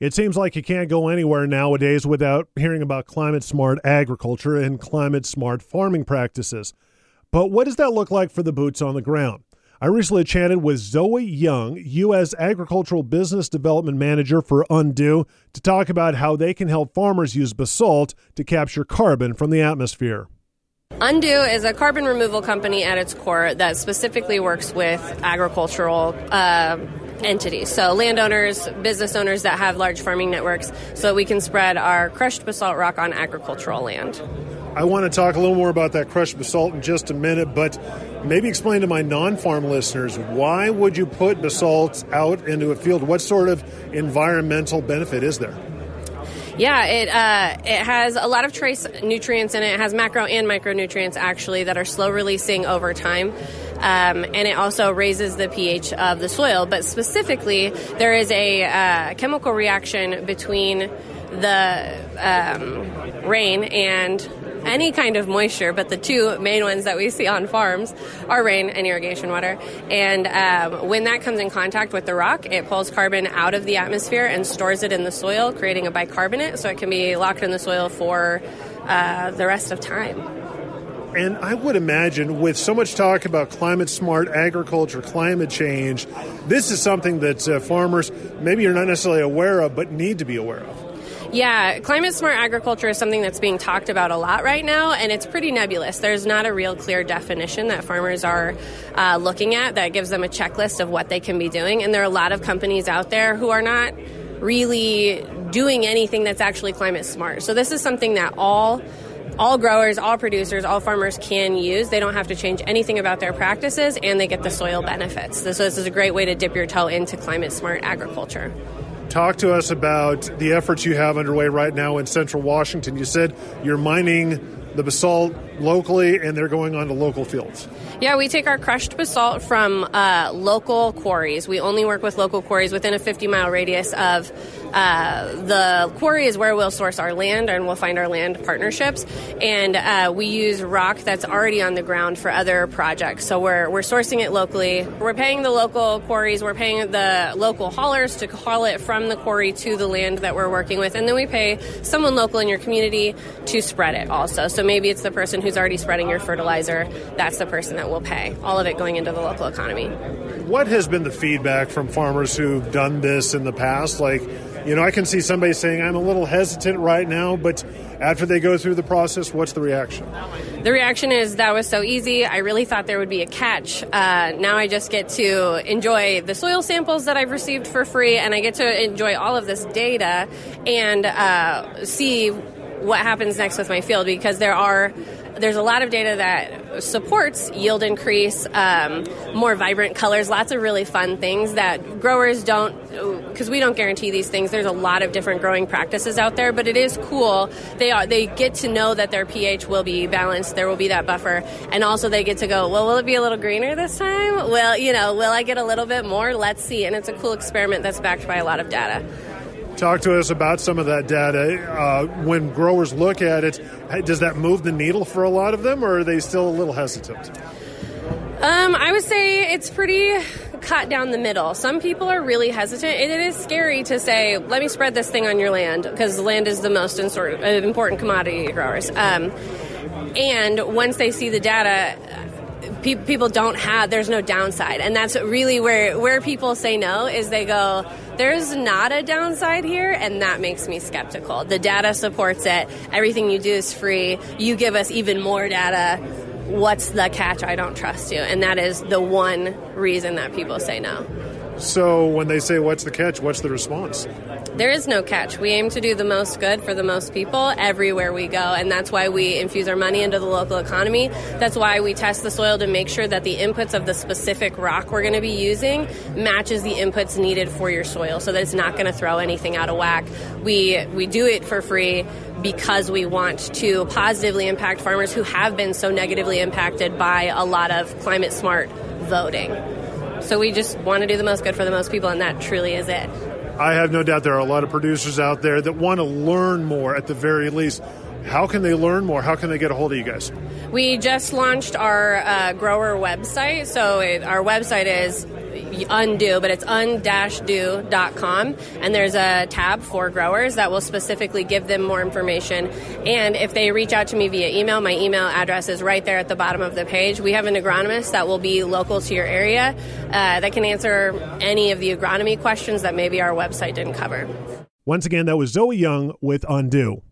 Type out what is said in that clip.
It seems like you can't go anywhere nowadays without hearing about climate smart agriculture and climate smart farming practices. But what does that look like for the boots on the ground? I recently chatted with Zoe Young, U.S. Agricultural Business Development Manager for Undo, to talk about how they can help farmers use basalt to capture carbon from the atmosphere. Undo is a carbon removal company at its core that specifically works with agricultural uh, entities. So, landowners, business owners that have large farming networks, so we can spread our crushed basalt rock on agricultural land. I want to talk a little more about that crushed basalt in just a minute, but maybe explain to my non farm listeners why would you put basalt out into a field? What sort of environmental benefit is there? Yeah, it uh, it has a lot of trace nutrients in it. It has macro and micronutrients actually that are slow releasing over time. Um, and it also raises the pH of the soil. But specifically, there is a uh, chemical reaction between the um, rain and any kind of moisture, but the two main ones that we see on farms are rain and irrigation water. And um, when that comes in contact with the rock, it pulls carbon out of the atmosphere and stores it in the soil, creating a bicarbonate so it can be locked in the soil for uh, the rest of time. And I would imagine, with so much talk about climate smart agriculture, climate change, this is something that uh, farmers maybe you're not necessarily aware of, but need to be aware of. Yeah, climate smart agriculture is something that's being talked about a lot right now, and it's pretty nebulous. There's not a real clear definition that farmers are uh, looking at that gives them a checklist of what they can be doing. And there are a lot of companies out there who are not really doing anything that's actually climate smart. So this is something that all all growers, all producers, all farmers can use. They don't have to change anything about their practices and they get the soil benefits. So, this is a great way to dip your toe into climate smart agriculture. Talk to us about the efforts you have underway right now in central Washington. You said you're mining the basalt locally and they're going on to local fields. Yeah, we take our crushed basalt from uh, local quarries. We only work with local quarries within a 50 mile radius of uh, the quarry is where we'll source our land and we'll find our land partnerships. And uh, we use rock that's already on the ground for other projects. So we're, we're sourcing it locally. We're paying the local quarries, we're paying the local haulers to haul it from the quarry to the land that we're working with. And then we pay someone local in your community to spread it also. So maybe it's the person who's already spreading your fertilizer. That's the person that will pay. All of it going into the local economy. What has been the feedback from farmers who've done this in the past? Like, you know, I can see somebody saying, I'm a little hesitant right now, but after they go through the process, what's the reaction? The reaction is, that was so easy. I really thought there would be a catch. Uh, now I just get to enjoy the soil samples that I've received for free, and I get to enjoy all of this data and uh, see what happens next with my field because there are there's a lot of data that supports yield increase, um, more vibrant colors, lots of really fun things that growers don't, because we don't guarantee these things. There's a lot of different growing practices out there, but it is cool. They are they get to know that their pH will be balanced. There will be that buffer, and also they get to go. Well, will it be a little greener this time? Well, you know, will I get a little bit more? Let's see. And it's a cool experiment that's backed by a lot of data. Talk to us about some of that data. Uh, when growers look at it, does that move the needle for a lot of them, or are they still a little hesitant? Um, I would say it's pretty cut down the middle. Some people are really hesitant, and it is scary to say, "Let me spread this thing on your land," because land is the most important commodity to growers. Um, and once they see the data, pe- people don't have there's no downside. And that's really where where people say no is they go there's not a downside here and that makes me skeptical. The data supports it. Everything you do is free. You give us even more data. What's the catch? I don't trust you. And that is the one reason that people say no so when they say what's the catch what's the response there is no catch. We aim to do the most good for the most people everywhere we go, and that's why we infuse our money into the local economy. That's why we test the soil to make sure that the inputs of the specific rock we're going to be using matches the inputs needed for your soil, so that it's not going to throw anything out of whack. We we do it for free because we want to positively impact farmers who have been so negatively impacted by a lot of climate smart voting. So we just want to do the most good for the most people, and that truly is it. I have no doubt there are a lot of producers out there that want to learn more at the very least. How can they learn more? How can they get a hold of you guys? We just launched our uh, grower website. So it, our website is undo, but it's un-do.com, and there's a tab for growers that will specifically give them more information. And if they reach out to me via email, my email address is right there at the bottom of the page. We have an agronomist that will be local to your area uh, that can answer any of the agronomy questions that maybe our website didn't cover. Once again, that was Zoe Young with Undo.